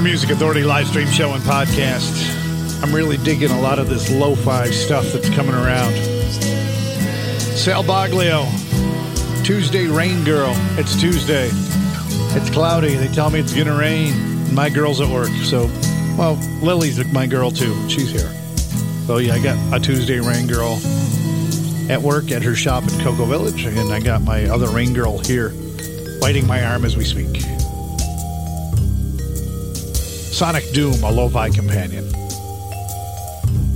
The Music Authority live stream show and podcast. I'm really digging a lot of this lo fi stuff that's coming around. Sal Baglio, Tuesday Rain Girl. It's Tuesday. It's cloudy. They tell me it's going to rain. My girl's at work. So, well, Lily's my girl too. She's here. So, yeah, I got a Tuesday Rain Girl at work at her shop at Cocoa Village. And I got my other Rain Girl here biting my arm as we speak. Sonic Doom, a lo-fi companion.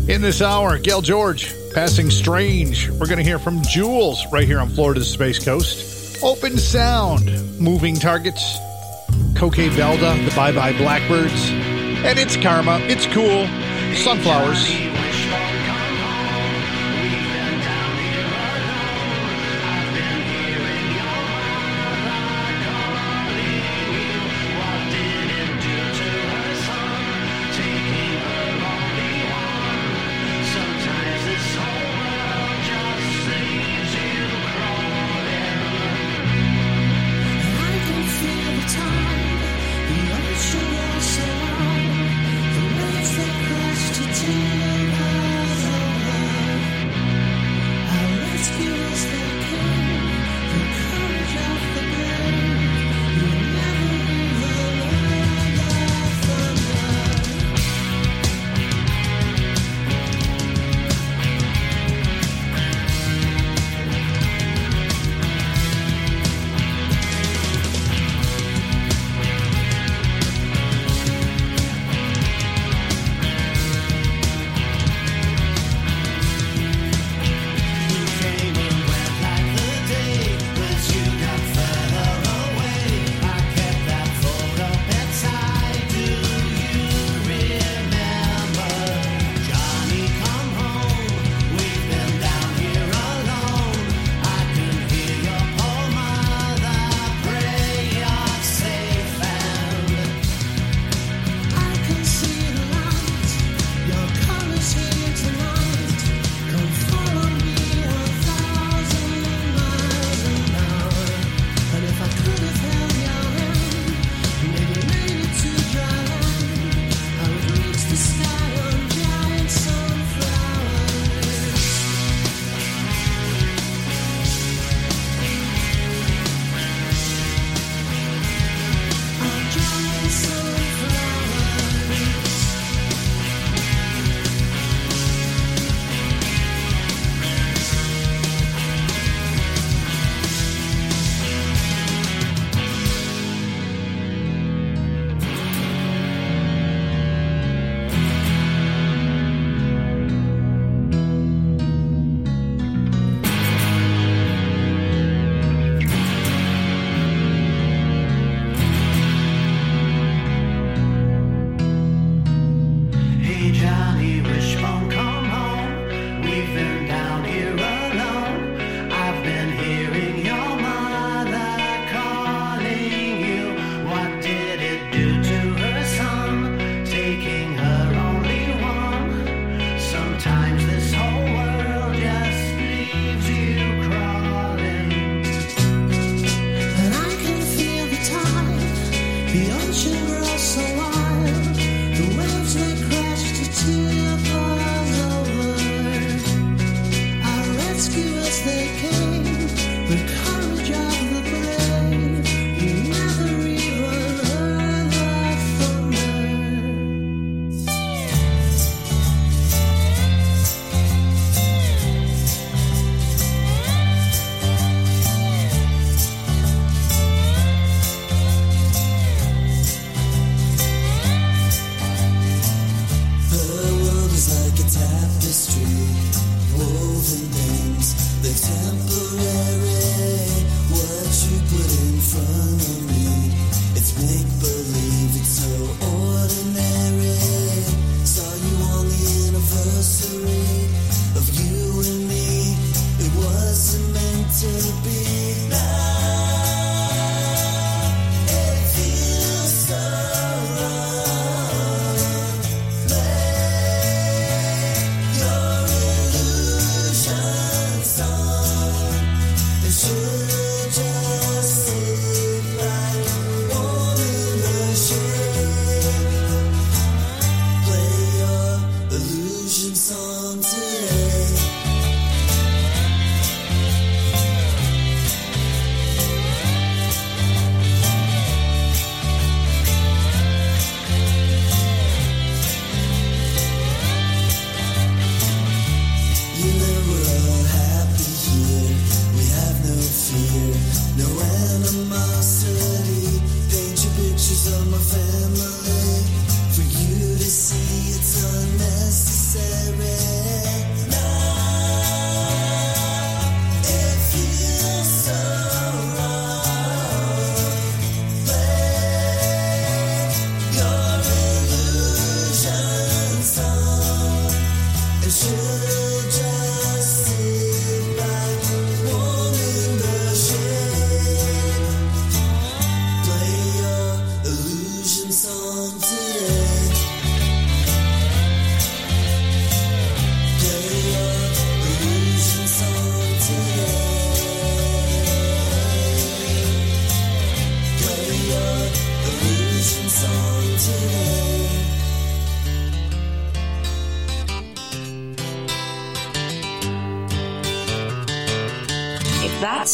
In this hour, Gail George, Passing Strange. We're going to hear from Jules right here on Florida's Space Coast. Open Sound, Moving Targets. Coke Belda, the Bye Bye Blackbirds. And it's Karma, it's cool. Sunflowers.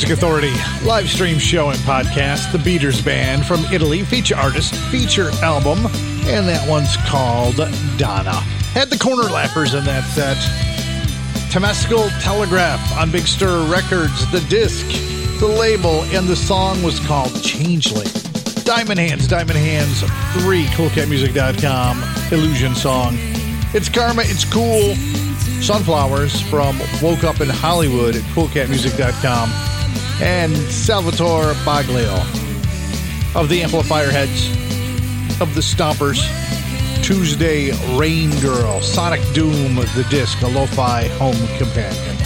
Music Authority live stream show and podcast. The Beaters Band from Italy, feature artist, feature album, and that one's called Donna. Had the Corner Lappers in that set. Temescal Telegraph on Big Stir Records, the disc, the label, and the song was called Changeling. Diamond Hands, Diamond Hands 3, CoolCatMusic.com, Illusion song. It's Karma, it's cool. Sunflowers from Woke Up in Hollywood at CoolCatMusic.com. And Salvatore Baglio of the Amplifier Heads, of the Stompers. Tuesday Rain Girl, Sonic Doom, the disc, a lo fi home companion.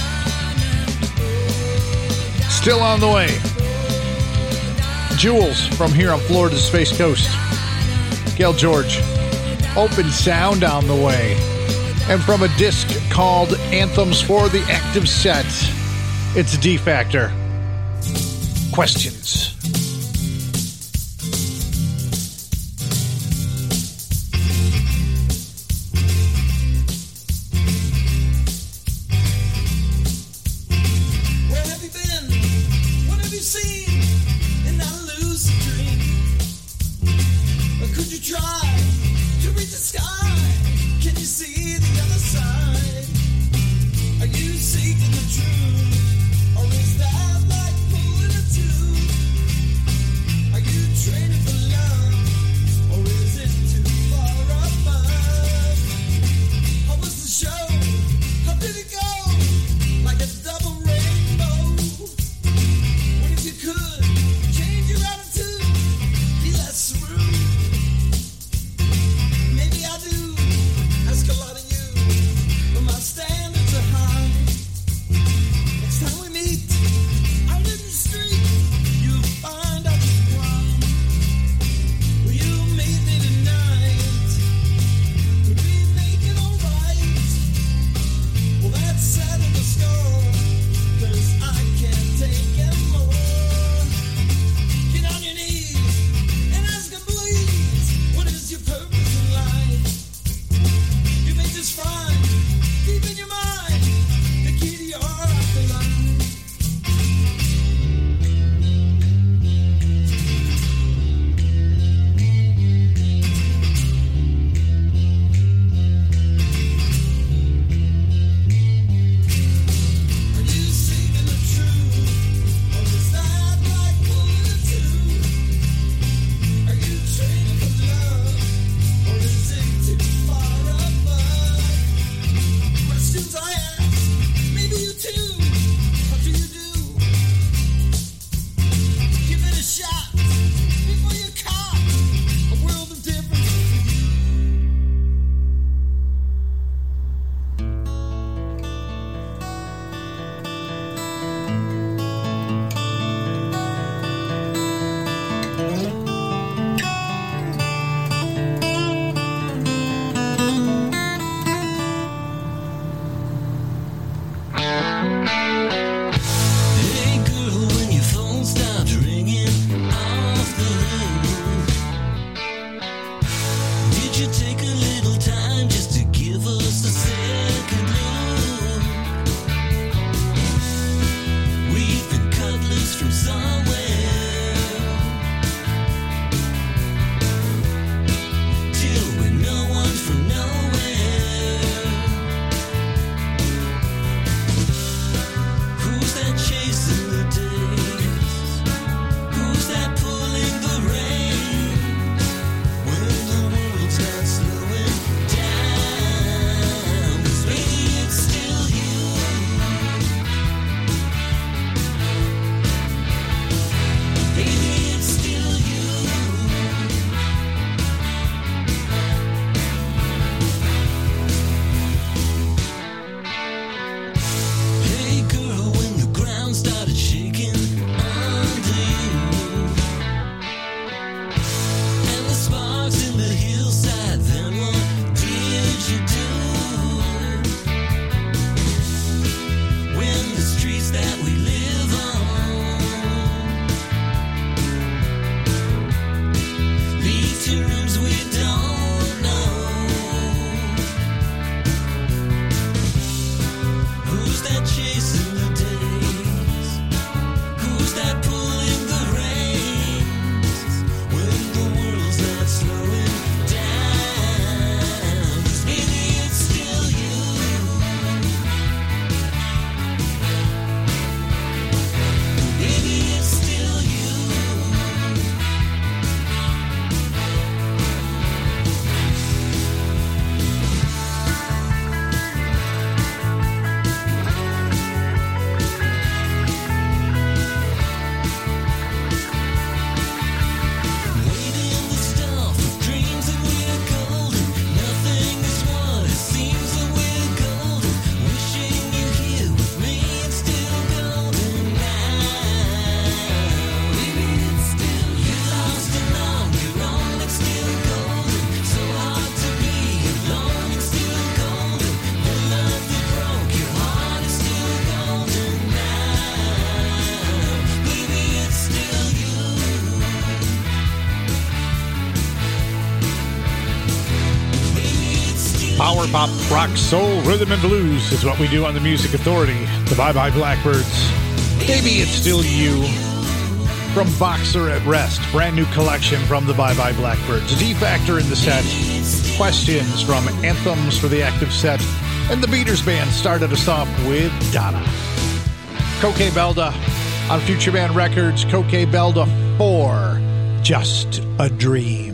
Still on the way. Jewels from here on Florida's Space Coast. Gail George. Open Sound on the way. And from a disc called Anthems for the Active Set, it's D Factor. Questions. Power pop, rock, soul, rhythm, and blues is what we do on the Music Authority. The Bye Bye Blackbirds. Maybe it's still you. From Boxer at Rest, brand new collection from the Bye Bye Blackbirds. D Factor in the set. Questions from Anthems for the active set. And the Beaters Band started us off with Donna. Coke Belda on Future Band Records, Coke Belda 4, Just a Dream.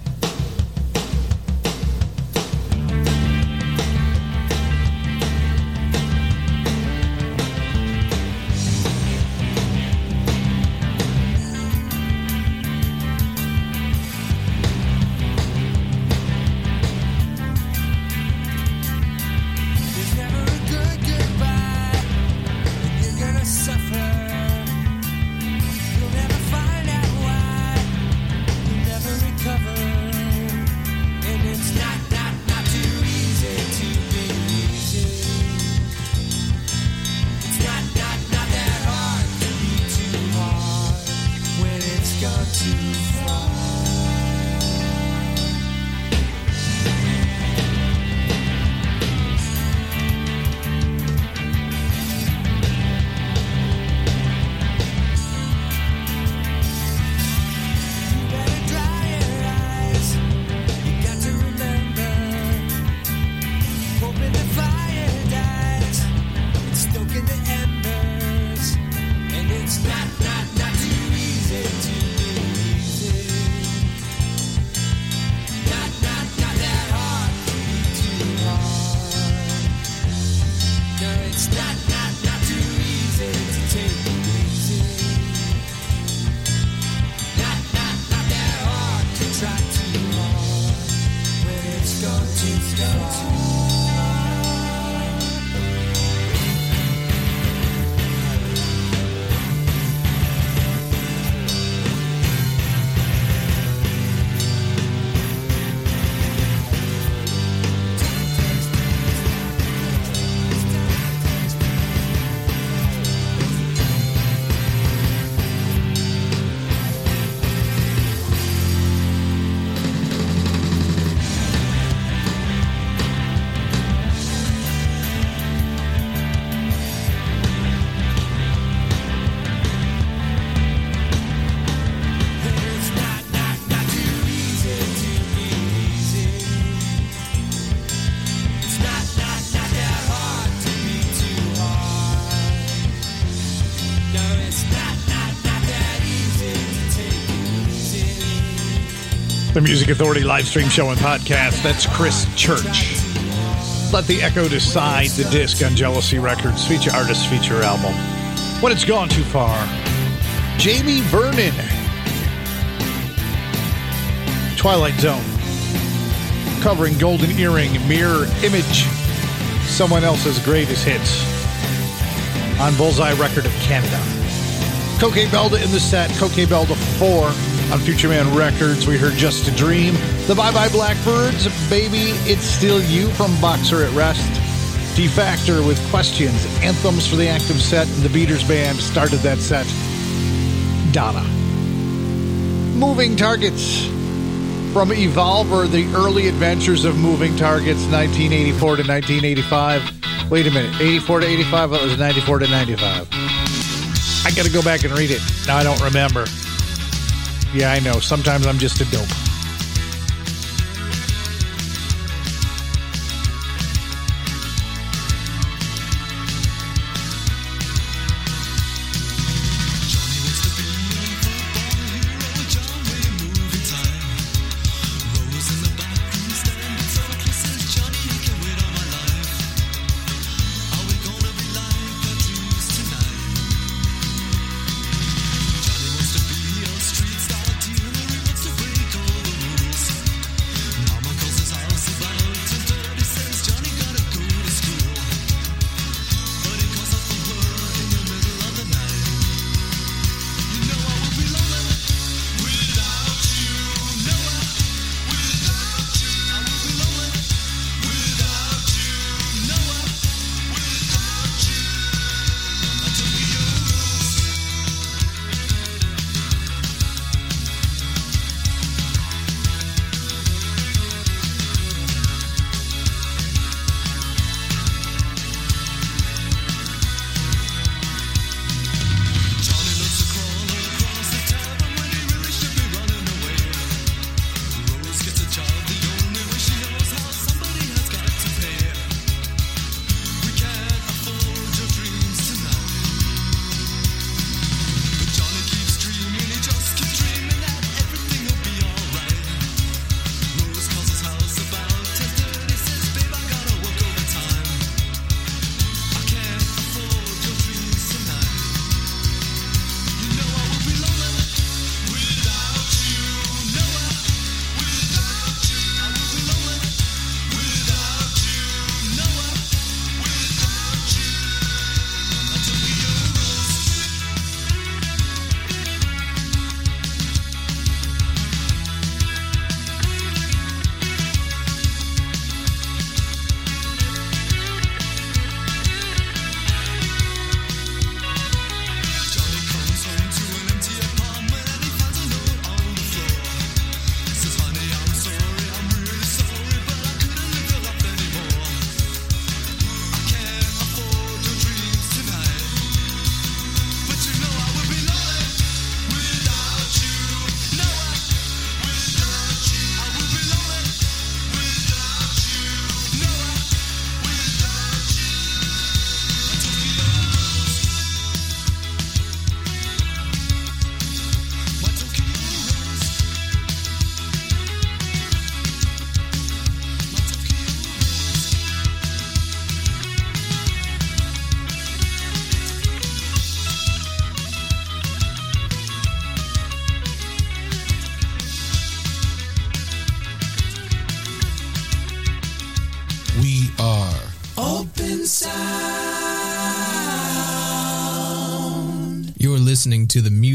Hoping The Music Authority live stream show and podcast. That's Chris Church. Let the Echo decide the disc on Jealousy Records feature artist feature album. When it's gone too far. Jamie Vernon. Twilight Zone. Covering Golden Earring, Mirror Image. Someone else's greatest hits. On Bullseye Record of Canada. Cocaine Belda in the set, Cocaine Belda 4 on Future Man Records. We heard Just a Dream, The Bye Bye Blackbirds, Baby It's Still You from Boxer at Rest, D Factor with Questions, Anthems for the Active Set, and the Beaters Band started that set. Donna. Moving Targets from Evolver, The Early Adventures of Moving Targets, 1984 to 1985. Wait a minute, 84 to 85? It was 94 to 95. I got to go back and read it. Now I don't remember. Yeah, I know. Sometimes I'm just a dope.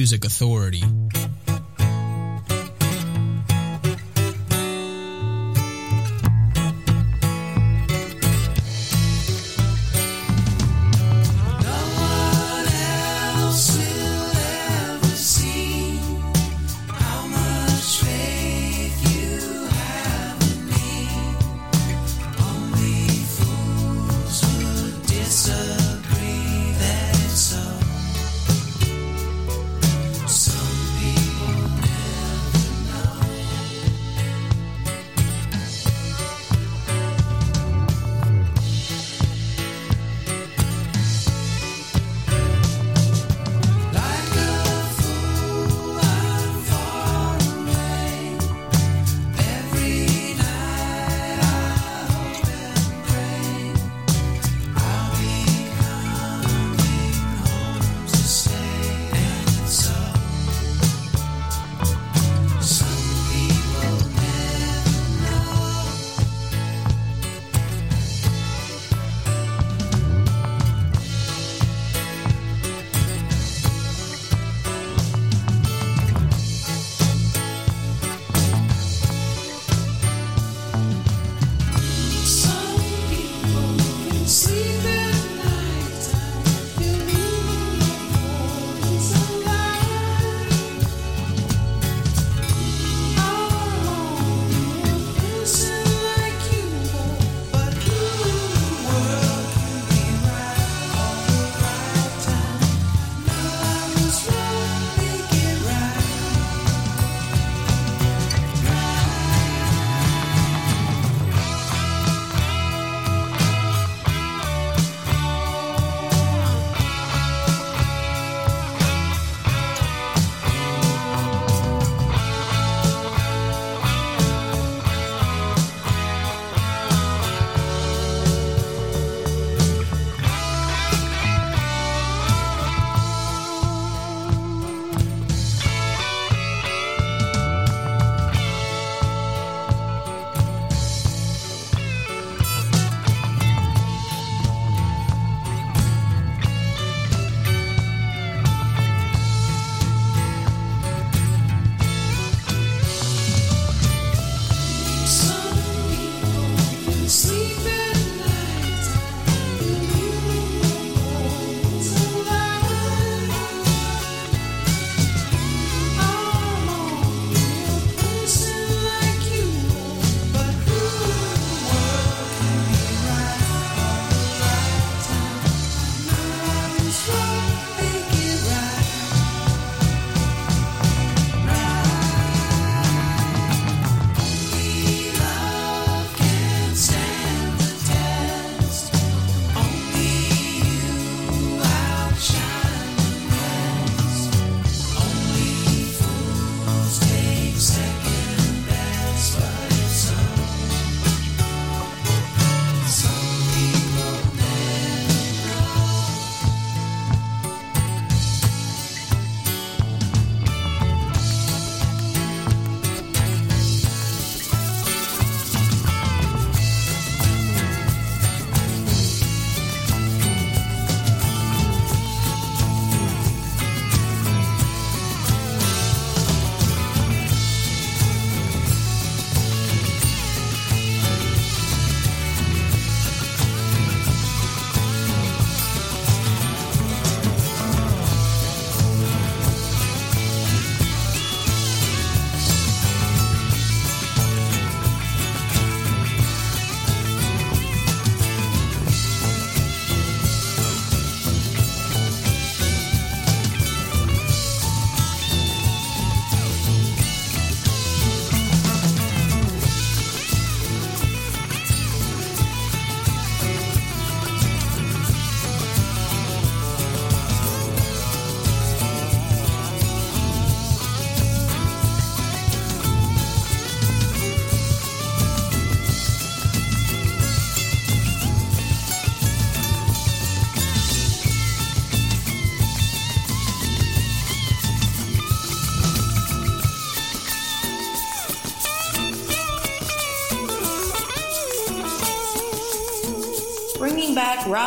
Music Authority.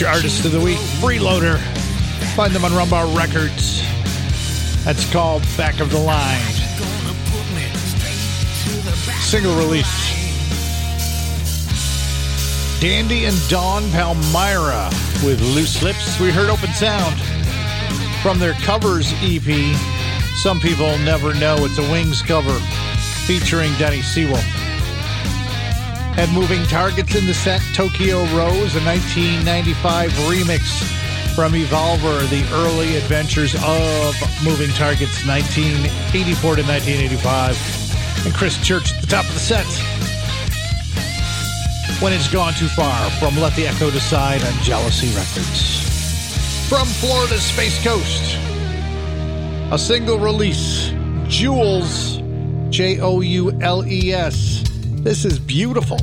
Let artist of the week. Freeloader. Find them on Rumbar Records. That's called Back of the Line. Single release. Dandy and Dawn Palmyra with Loose Lips. We heard Open Sound from their covers EP. Some people never know it's a Wings cover featuring Denny Seiwell. Had Moving Targets in the set, Tokyo Rose, a 1995 remix from Evolver, the early adventures of Moving Targets, 1984 to 1985. And Chris Church at the top of the set. When It's Gone Too Far from Let the Echo Decide on Jealousy Records. From Florida's Space Coast, a single release, Jules, J O U L E S. This is beautiful.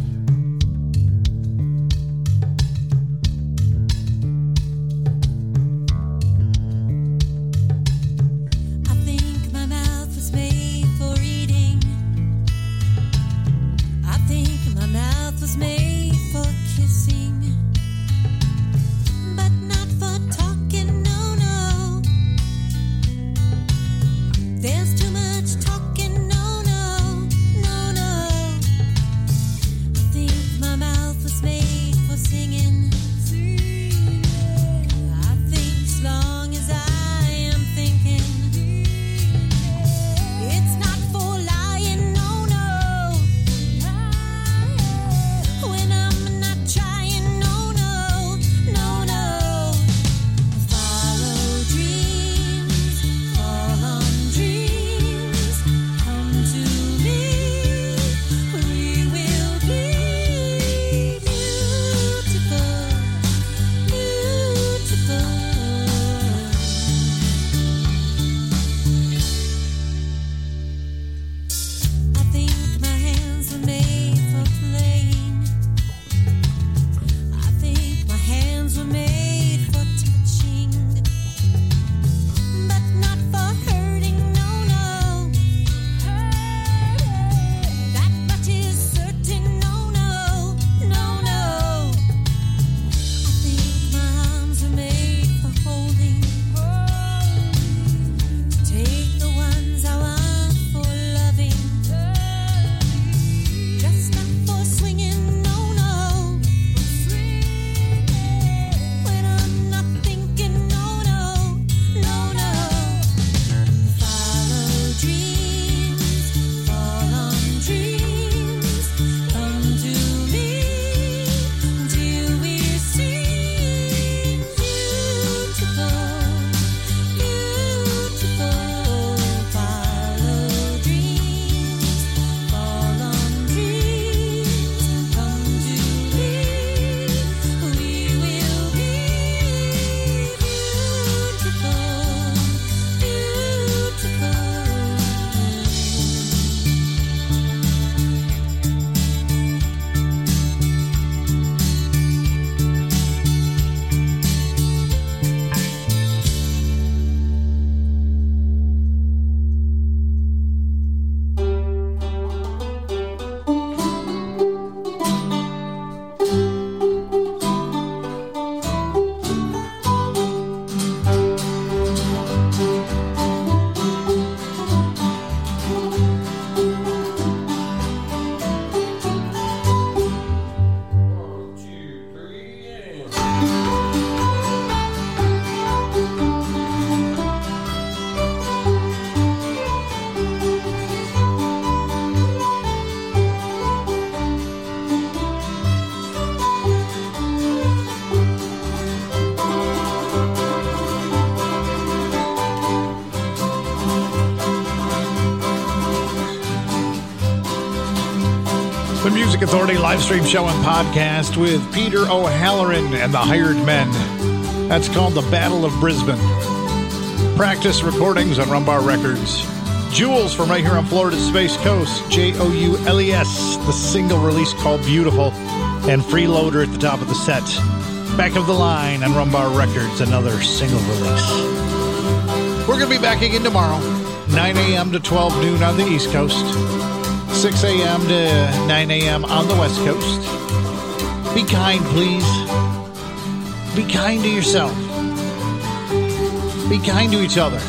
Music Authority live stream show and podcast with Peter O'Halloran and the Hired Men. That's called The Battle of Brisbane. Practice recordings on Rumbar Records. Jules from right here on Florida's Space Coast, J O U L E S, the single release called Beautiful, and Freeloader at the top of the set. Back of the line on Rumbar Records, another single release. We're going to be back again tomorrow, 9 a.m. to 12 noon on the East Coast, 6 a.m. to 9 a.m. on the West Coast. Be kind, please. Be kind to yourself. Be kind to each other.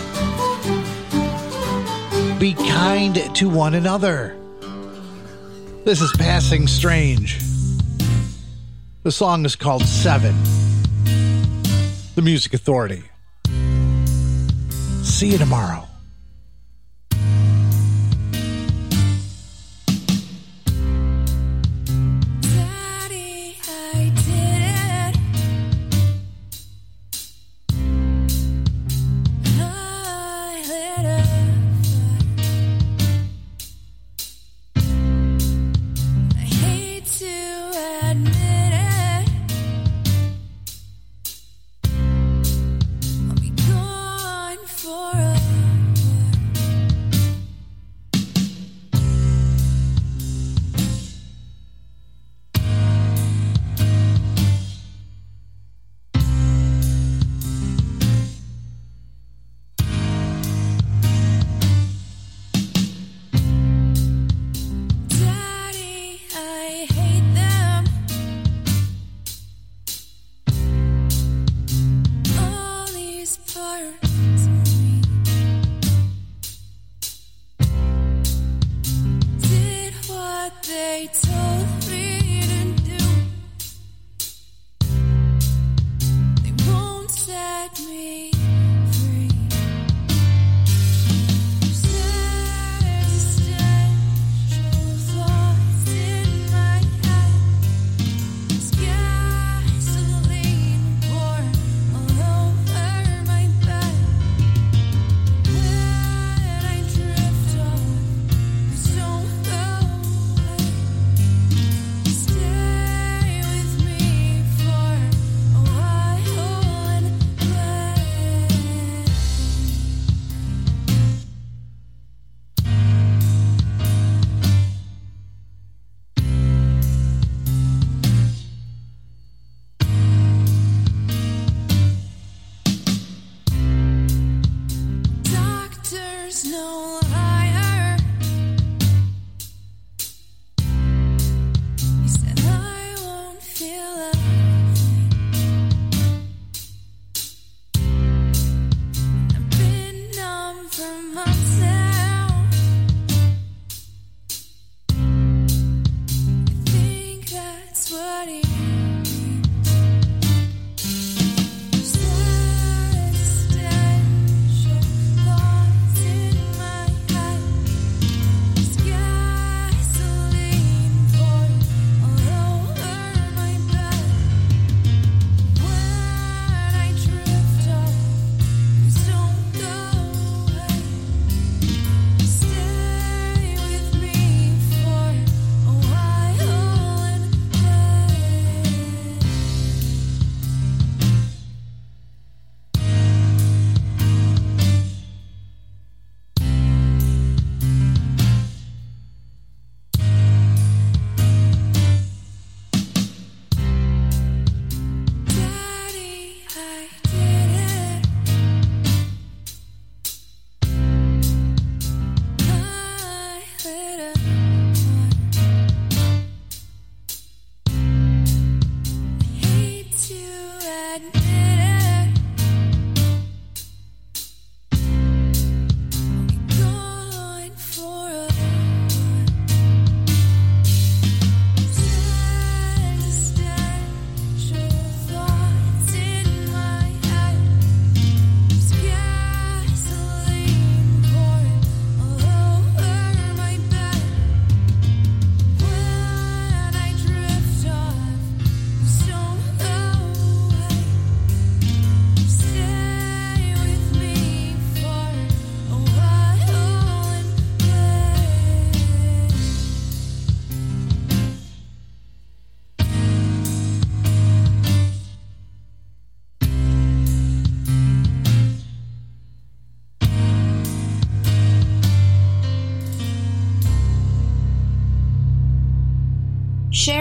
Be kind to one another. This is Passing Strange. The song is called Seven. The Music Authority. See you tomorrow. They told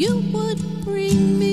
You would bring me